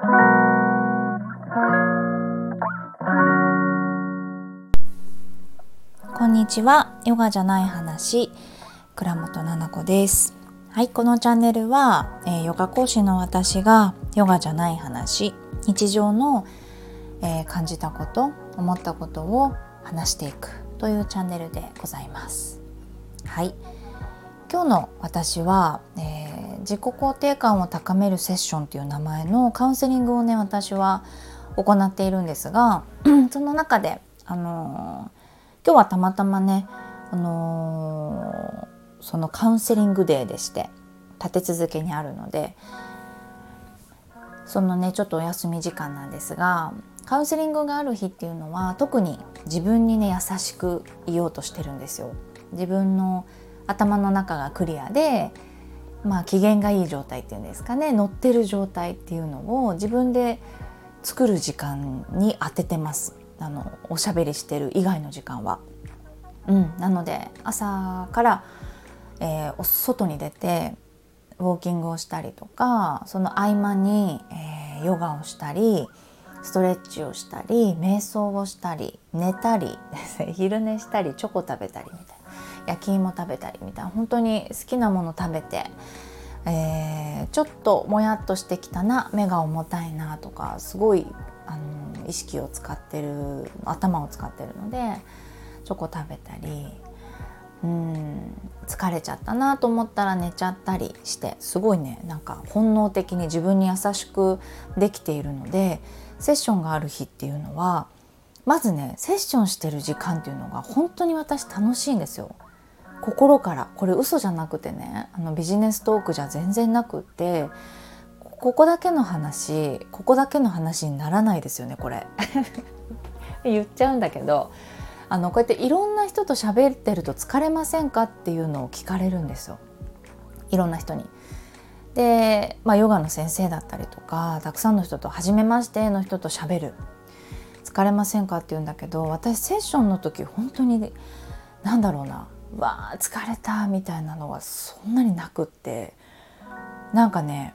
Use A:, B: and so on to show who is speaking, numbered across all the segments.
A: こんにちは。ヨガじゃない話。倉本々子です。はいこのチャンネルは、えー、ヨガ講師の私がヨガじゃない話。日常の、えー、感じたこと思ったことを話していくというチャンネルでございます。はい。今日の私は、えー、自己肯定感を高めるセッションという名前のカウンセリングをね私は行っているんですが その中であのー、今日はたまたまね、あのー、そのカウンセリングデーでして立て続けにあるのでそのねちょっとお休み時間なんですがカウンセリングがある日っていうのは特に自分にね優しくいようとしてるんですよ。自分の頭の中がクリアでまあ機嫌がいい状態っていうんですかね。乗ってる状態っていうのを自分で作る時間に当ててます。あのおしゃべりしてる以外の時間は。うん、なので朝から、えー、外に出てウォーキングをしたりとかその合間に、えー、ヨガをしたりストレッチをしたり瞑想をしたり寝たり 昼寝したりチョコ食べたりみたいな。焼き芋食べたりみたいな本当に好きなもの食べて、えー、ちょっともやっとしてきたな目が重たいなとかすごいあの意識を使ってる頭を使ってるのでチョコ食べたりうん疲れちゃったなと思ったら寝ちゃったりしてすごいねなんか本能的に自分に優しくできているのでセッションがある日っていうのはまずねセッションしてる時間っていうのが本当に私楽しいんですよ。心から。これ嘘じゃなくてねあのビジネストークじゃ全然なくってここだけの話ここだけの話にならないですよねこれ。言っちゃうんだけどあのこうやっていろんな人と喋ってると疲れませんかっていうのを聞かれるんですよ。いろんな人に。で、まあ、ヨガの先生だったりとかたくさんの人と初めましての人と喋る。疲れませんかって言うんだけど私セッションの時本当に何だろうな。わあ疲れたみたいなのはそんなになくって。なんかね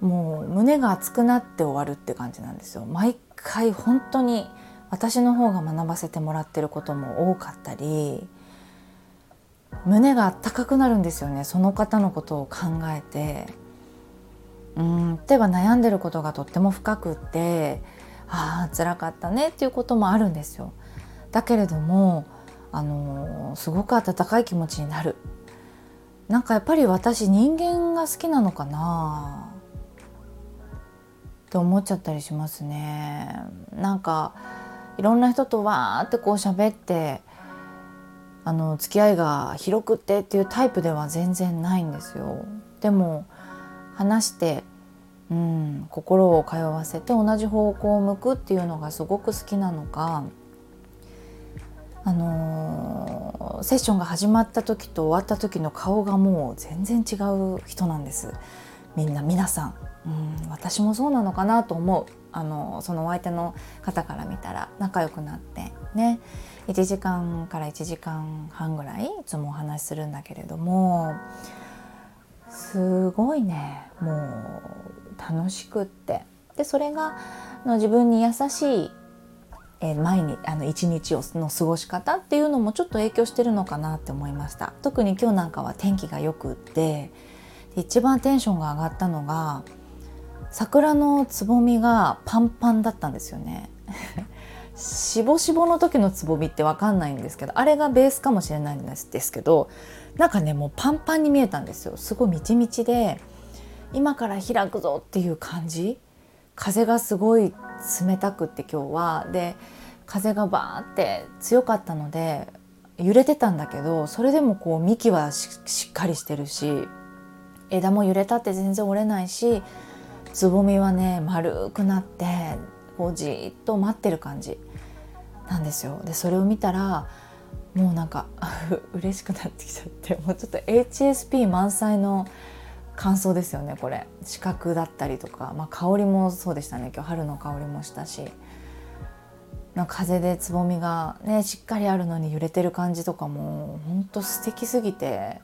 A: もう胸が熱くなって終わるって感じなんですよ。毎回本当に私の方が学ばせてもらってることも多かったり胸があったかくなるんですよねその方のことを考えて。うん例えば悩んでることがとっても深くってああ辛かったねっていうこともあるんですよ。だけれどもあのすごく温かい気持ちになる。なんかやっぱり私人間が好きなのかな？って思っちゃったりしますね。なんかいろんな人とわーってこう喋ってあの付き合いが広くってっていうタイプでは全然ないんですよ。でも話して、うん、心を通わせて同じ方向を向くっていうのがすごく好きなのか、あの、セッションが始まった時と終わった時の顔がもう全然違う人なんです。みんな皆さん、うん、私もそうなのかなと思う。あのそのお相手の方から見たら仲良くなってね。1時間から1時間半ぐらいいつもお話しするんだけれどもすごいね。もう楽しくって。でそれがの自分に優しいえ毎日あの一日をの過ごし方っていうのもちょっと影響してるのかなって思いました。特に今日なんかは天気がよくって一番テンションが上がったのが桜のつぼみがパンパンだったんですよね。しぼしぼの時のつぼみって分かんないんですけどあれがベースかもしれないんですけどなんかねもうパンパンに見えたんですよ。すごいみちみちで今から開くぞっていう感じ。風がすごい冷たくって今日はで風がバーって強かったので揺れてたんだけどそれでもこう幹はしっかりしてるし枝も揺れたって全然折れないしつぼみはね丸くなってこうじっと待ってる感じなんですよ。でそれを見たらもうなんか 嬉しくなってきちゃってもうちょっと HSP 満載の感想ですよねこれ。視覚だったりとか、まあ、香りもそうでしたね。今日春の香りもしたし。な風でつぼみがねしっかりあるのに揺れてる感じとかもほんと素敵すぎて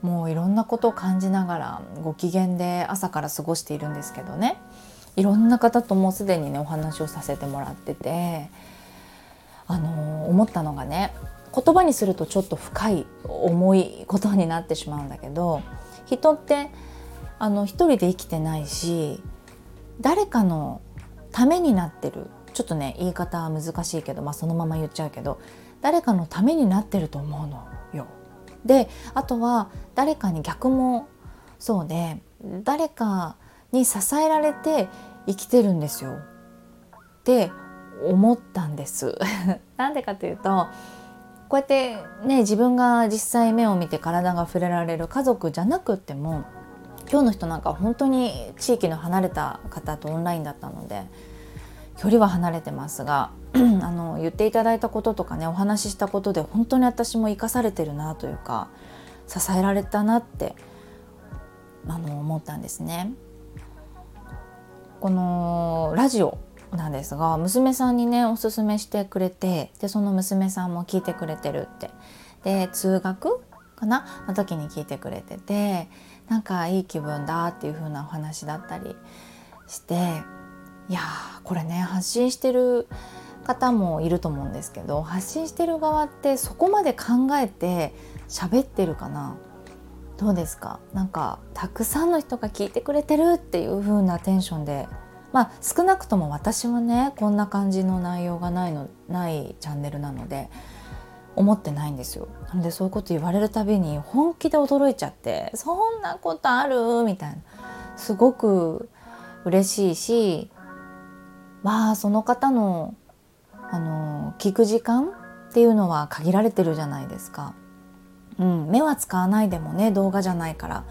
A: もういろんなことを感じながらご機嫌で朝から過ごしているんですけどね。いろんな方ともうすでにねお話をさせてもらっててあの思ったのがね言葉にするとちょっと深い重いことになってしまうんだけど人ってあの一人で生きてないし誰かのためになってるちょっとね言い方は難しいけど、まあ、そのまま言っちゃうけど誰かのためになってると思うのよ。であとは誰かに逆もそうで誰かに支えられて生きてるんですよって思ったんです。なんでかというとこうやってね自分が実際目を見て体が触れられる家族じゃなくっても今日の人なんか本当に地域の離れた方とオンラインだったので距離は離れてますが あの言っていただいたこととかねお話ししたことで本当に私も生かされてるなというか支えられたなってあの思ったんですね。このラジオなんですが娘さんにねおすすめしてくれてでその娘さんも聞いてくれてるって。で通学かな？の時に聞いてくれててなんかいい気分だっていう風なお話だったりして。いやこれね発信してる方もいると思うんですけど発信してる側ってそこまで考えて喋ってるかな？どうですか？なんかたくさんの人が聞いてくれてるっていう風なテンションでまあ少なくとも私はねこんな感じの内容がないのないチャンネルなので思ってないんですよ。なのでそういうこと言われるたびに本気で驚いちゃってそんなことある？みたいな。すごく嬉しいしまあその方のあの聞く時間っていうのは限られてるじゃないですか。うん、目は使わないでもね動画じゃないから。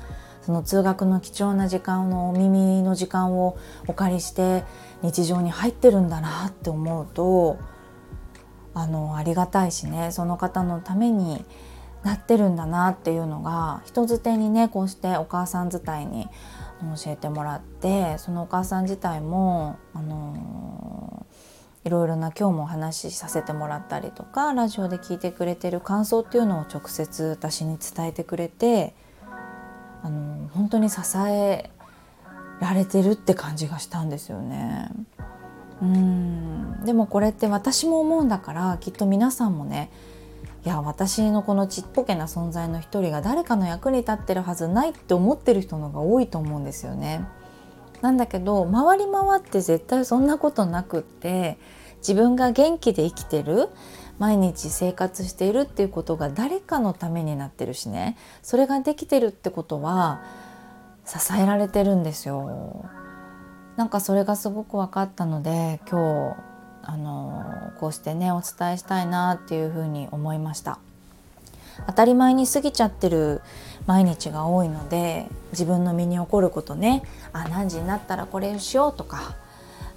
A: その通学の貴重な時間のお耳の時間をお借りして日常に入ってるんだなって思うとあのありがたいしねその方のためになってるんだなっていうのが人づてにねこうしてお母さん伝いに教えてもらってそのお母さん自体もあのいろいろな今日もお話しさせてもらったりとかラジオで聞いてくれてる感想っていうのを直接私に伝えてくれてあの本当に支えられてるって感じがしたんですよね。うんでもこれって私も思うんだからきっと皆さんもねいや私のこのちっぽけな存在の一人が誰かの役に立ってるはずないって思ってる人のが多いと思うんですよね。なんだけど回り回って絶対そんなことなくって自分が元気で生きてる毎日生活しているっていうことが誰かのためになってるしねそれができてるってことは支えられてるんですよ。なんかそれがすごく分かったので今日あのこうしてねお伝えしたいなっていうふうに思いました。当たり前に過ぎちゃってる毎日が多いので自分の身に起こることねあ何時になったらこれをしようとか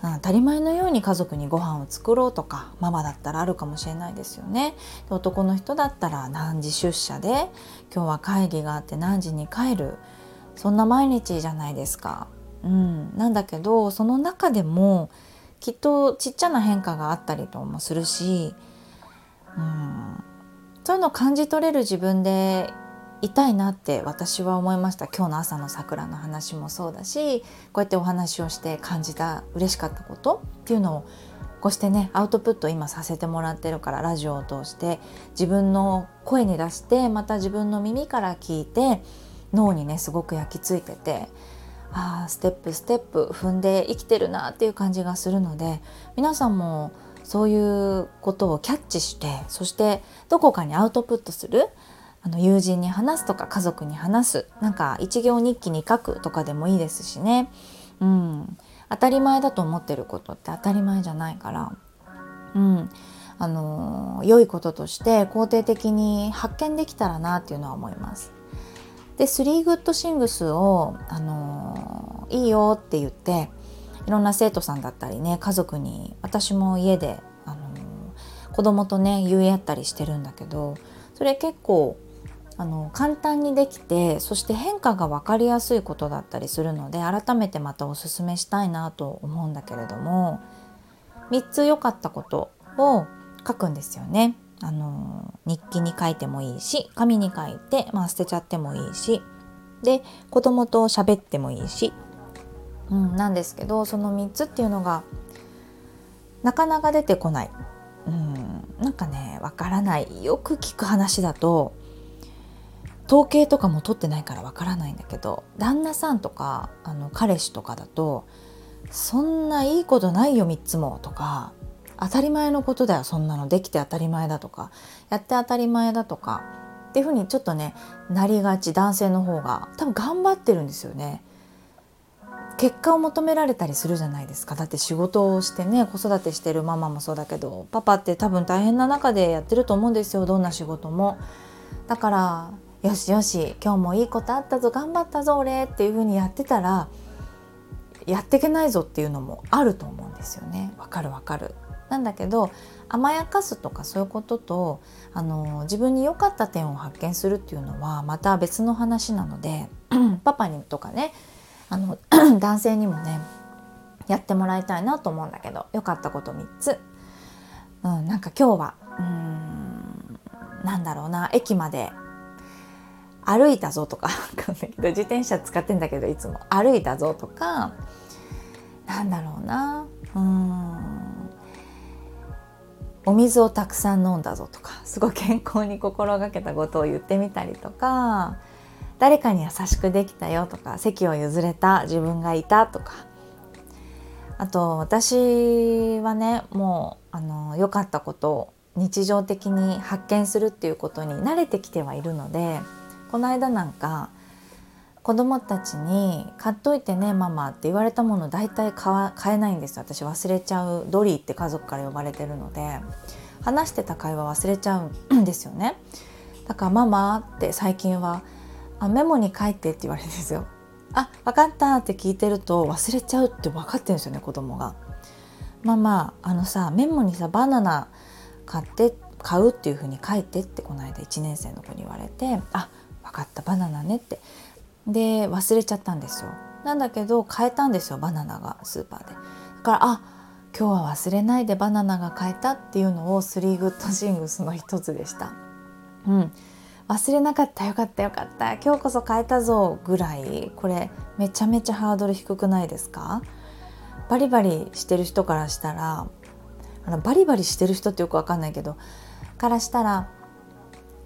A: 当たり前のように家族にご飯を作ろうとかママだったらあるかもしれないですよね。男の人だったら何時出社で今日は会議があって何時に帰るそんな毎日じゃないですか。うん、なんだけどその中でもきっとちっちゃな変化があったりともするし、うん、そういうのを感じ取れる自分でいたいなって私は思いました。今日の朝の桜の話もそうだしこうやってお話をして感じた嬉しかったことっていうのをこうしてねアウトプット今させてもらってるからラジオを通して自分の声に出してまた自分の耳から聞いて脳にねすごく焼き付いててあステップステップ踏んで生きてるなっていう感じがするので皆さんもそういうことをキャッチしてそしてどこかにアウトプットするあの友人に話すとか家族に話す。なんか一行日記に書くとかでもいいですしね、うん、当たり前だと思ってることって当たり前じゃないから、うん、あの良いこととして肯定的に発見できたらなっていうのは思います。で3グッドシングスを、あのいいよって言っていろんな生徒さんだったりね家族に私も家で、あの子供とね言い合ったりしてるんだけどそれ結構あの簡単にできてそして変化が分かりやすいことだったりするので改めてまたおすすめしたいなと思うんだけれども3つ良かったことを書くんですよね。あの日記に書いてもいいし紙に書いて、まあ、捨てちゃってもいいしで子供と喋ってもいいし、うん、なんですけどその3つっていうのがなかなか出てこない、うん、なんかねわからない。よく聞く話だと統計とかも取ってないからわからないんだけど旦那さんとかあの彼氏とかだとそんないいことないよ3つもとか当たり前のことだよそんなのできて当たり前だとかやって当たり前だとかっていうふうにちょっとねなりがち男性の方が多分頑張ってるんですよね。結果を求められたりするじゃないですかだって仕事をしてね子育てしてるママもそうだけどパパって多分大変な中でやってると思うんですよどんな仕事も。だからよしよし今日もいいことあったぞ頑張ったぞ俺っていう風にやってたらやっていけないぞっていうのもあると思うんですよね。わかるわかる。なんだけど甘やかすとかそういうこととあの自分に良かった点を発見するっていうのはまた別の話なので パパにとかねあの 男性にもねやってもらいたいなと思うんだけど良かったこと3つ、うん、なんか今日はうんなんだろうな駅まで歩いたぞとか 自転車使ってんだけどいつも。歩いたぞとかなんだろうな。うん。お水をたくさん飲んだぞとかすごい健康に心がけたことを言ってみたりとか誰かに優しくできたよとか席を譲れた自分がいたとか。あと私はねもうあの良かったことを日常的に発見するっていうことに慣れてきてはいるのでこの間なんか子供たちに「買っといてねママ」って言われたもの大体買えないんです私忘れちゃうドリーって家族から呼ばれてるので話してた会話忘れちゃうんですよね。だから「ママ」って最近はあ「メモに書いて」って言われるんですよ。あ分かったって聞いてると忘れちゃうって分かってるんですよね子供が。ママあのさメモにさバナナ買って買うっていう風に書いてってこの間1年生の子に言われてあ分かったバナナねって。で忘れちゃったんですよ。なんだけど買えたんですよバナナがスーパーで。だからあ今日は忘れないでバナナが買えたっていうのをスリーグッドシングスの一つでした。うん。忘れなかったよかったよかった。今日こそ買えたぞぐらい。これめちゃめちゃハードル低くないですか？バリバリしてる人からしたらあのバリバリしてる人ってよくわかんないけどからしたら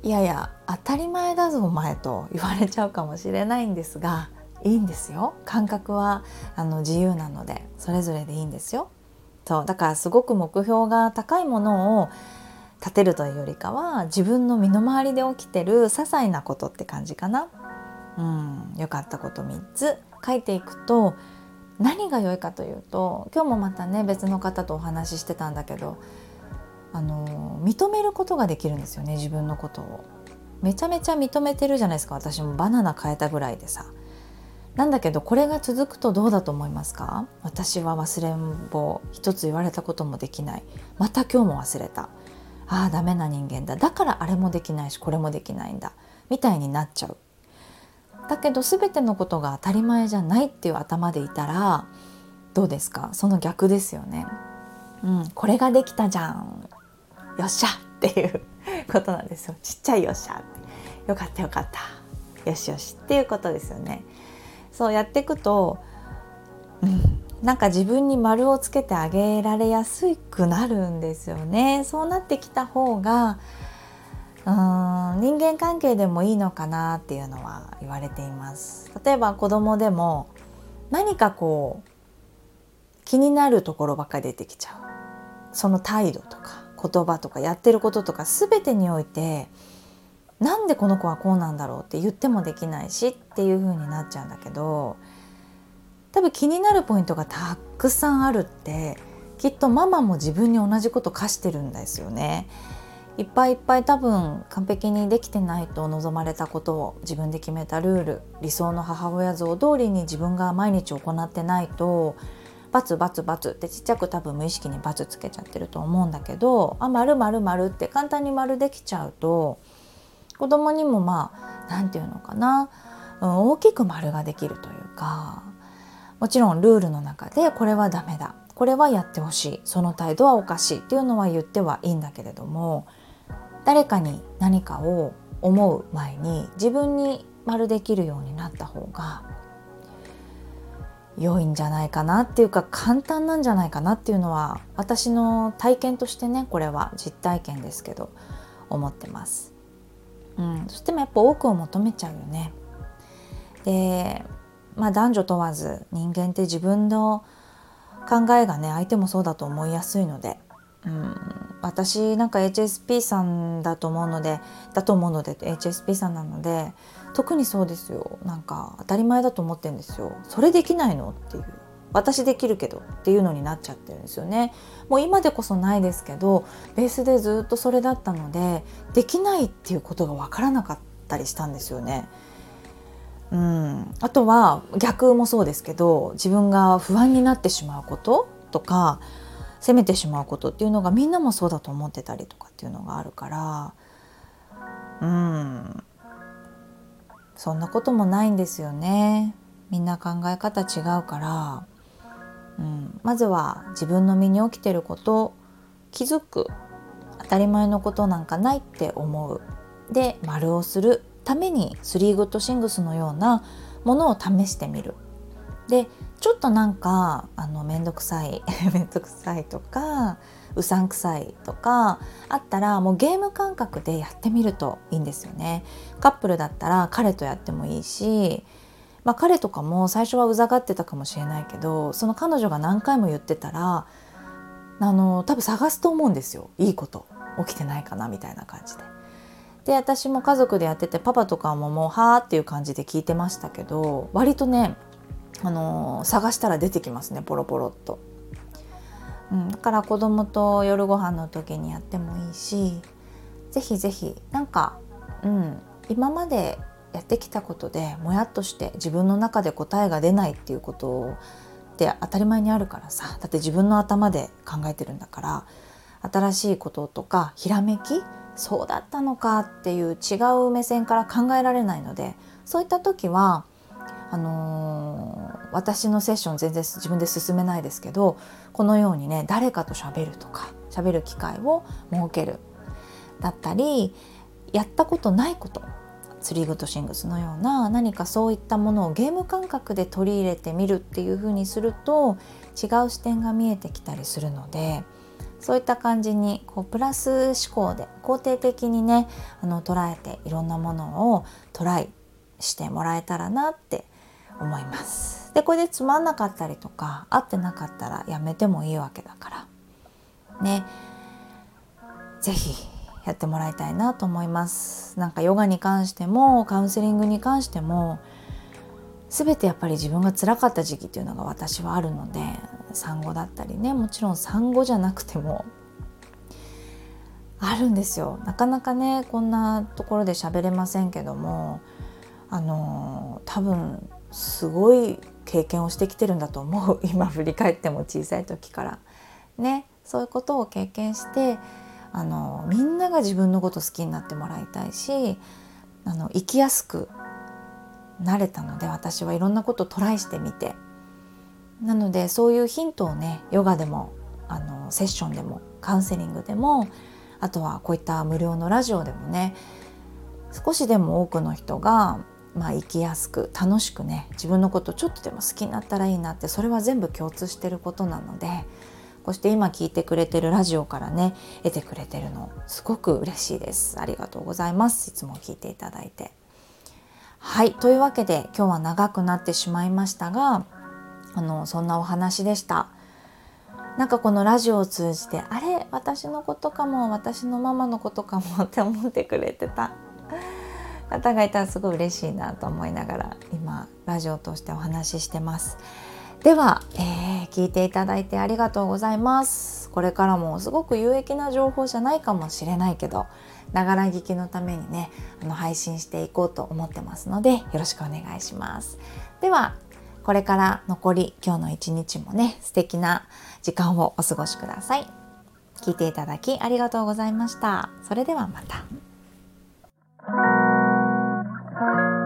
A: いやいや当たり前だぞお前と言われちゃうかもしれないんですがいいんですよ。感覚はあの自由なのでそれぞれでいいんですよ。そうだからすごく目標が高いものを立てるというよりかは自分の身の回りで起きてる些細なことって感じかな。うん、良かったこと3つ。書いていくと何が良いかというと今日もまたね別の方とお話ししてたんだけどあの認めることができるんですよね自分のことを。めちゃめちゃ認めてるじゃないですか。私もバナナ変えたぐらいでさ。なんだけどこれが続くとどうだと思いますか？私は忘れん坊一つ言われたこともできない。また今日も忘れた。ああダメな人間だ。だからあれもできないしこれもできないんだ。みたいになっちゃう。だけど全てのことが当たり前じゃないっていう頭でいたらどうですか？その逆ですよね。うんこれができたじゃん。よっしゃっていうことなんですよ。ちっちゃいよっしゃって。よかったよかった。よしよしっていうことですよね。そうやっていくと、うん、なんか自分に丸をつけてあげられやすくなるんですよね。そうなってきた方がうーん人間関係でもいいのかなっていうのは言われています。例えば子供でも何かこう気になるところばっかり出てきちゃう。その態度とか。言葉とかやってることとか全てにおいてなんでこの子はこうなんだろうって言ってもできないしっていう風になっちゃうんだけど多分気になるポイントがたくさんあるってきっとママも自分に同じこと課してるんですよね。いっぱいいっぱい多分完璧にできてないと望まれたことを自分で決めたルール理想の母親像通りに自分が毎日行ってないとバツバツバツってちっちゃく多分無意識にバツつけちゃってると思うんだけどあ丸丸丸って簡単に丸できちゃうと子供にもまあ何て言うのかな、うん、大きく丸ができるというかもちろんルールの中でこれはダメだこれはやってほしいその態度はおかしいっていうのは言ってはいいんだけれども誰かに何かを思う前に自分に丸できるようになった方が良いんじゃないかなっていうか簡単なんじゃないかなっていうのは私の体験としてねこれは実体験ですけど思ってます。うん、そしてもやっぱ多くを求めちゃうよね。でまあ男女問わず人間って自分の考えがね相手もそうだと思いやすいので、うん、私なんか HSP さんだと思うのでだと思うので HSP さんなので特にそうですよ。なんか当たり前だと思ってんですよ。それできないのっていう。私できるけどっていうのになっちゃってるんですよね。もう今でこそないですけどベースでずっとそれだったのでできないっていうことが分からなかったりしたんですよね。うん、あとは逆もそうですけど自分が不安になってしまうこととか責めてしまうことっていうのがみんなもそうだと思ってたりとかっていうのがあるからうん。そんなこともないんですよね。みんな考え方違うから、うん、まずは自分の身に起きてること気づく当たり前のことなんかないって思う。で丸をするためにスリーグッドシングスのようなものを試してみる。でちょっとなんかあの面倒くさい 面倒くさいとかうさんくさいとかあったらもうゲーム感覚でやってみるといいんですよね。カップルだったら彼とやってもいいし、まあ、彼とかも最初はうざがってたかもしれないけどその彼女が何回も言ってたらあの多分探すと思うんですよいいこと起きてないかなみたいな感じで。で私も家族でやっててパパとかももうはーっていう感じで聞いてましたけど割とね、あの、探したら出てきますねポロポロっと。うん、だから子供と夜ご飯の時にやってもいいし是非是非なんか、うん、今までやってきたことでもやっとして自分の中で答えが出ないっていうことって当たり前にあるからさだって自分の頭で考えてるんだから新しいこととかひらめきそうだったのかっていう違う目線から考えられないのでそういった時はあのー、私のセッション全然自分で進めないですけどこのようにね誰かと喋るとか喋る機会を設けるだったりやったことないことスリーグッドシングスのような何かそういったものをゲーム感覚で取り入れてみるっていう風にすると違う視点が見えてきたりするのでそういった感じにこうプラス思考で肯定的にねあの捉えていろんなものをトライしてもらえたらなって思います。でこれでつまんなかったりとか合ってなかったらやめてもいいわけだから。ね。是非やってもらいたいなと思います。なんかヨガに関してもカウンセリングに関しても全てやっぱり自分が辛かった時期っていうのが私はあるので産後だったりねもちろん産後じゃなくてもあるんですよ。なかなかねこんなところで喋れませんけどもあの多分すごい経験をしてきてるんだと思う。今振り返っても小さい時から。ね。そういうことを経験してあのみんなが自分のこと好きになってもらいたいしあの生きやすく慣れたので私はいろんなことをトライしてみて。なのでそういうヒントをねヨガでもあのセッションでもカウンセリングでもあとはこういった無料のラジオでもね少しでも多くの人が、まあ、生きやすく楽しくね自分のことちょっとでも好きになったらいいなってそれは全部共通してることなのでこうして今聞いてくれてるラジオからね得てくれてるのすごく嬉しいです。ありがとうございます。いつも聞いていただいて。はい。というわけで今日は長くなってしまいましたがあのそんなお話でした。なんかこのラジオを通じてあれ私のことかも私のママのことかもって思ってくれてた。方がいたらすごい嬉しいなと思いながら今ラジオを通してお話ししてます。では、えー、聞いていただいてありがとうございます。これからもすごく有益な情報じゃないかもしれないけどながら聞きのためにねあの配信していこうと思ってますのでよろしくお願いします。ではこれから残り今日の一日もね素敵な時間をお過ごしください。聞いていただきありがとうございました。それではまた。Bye.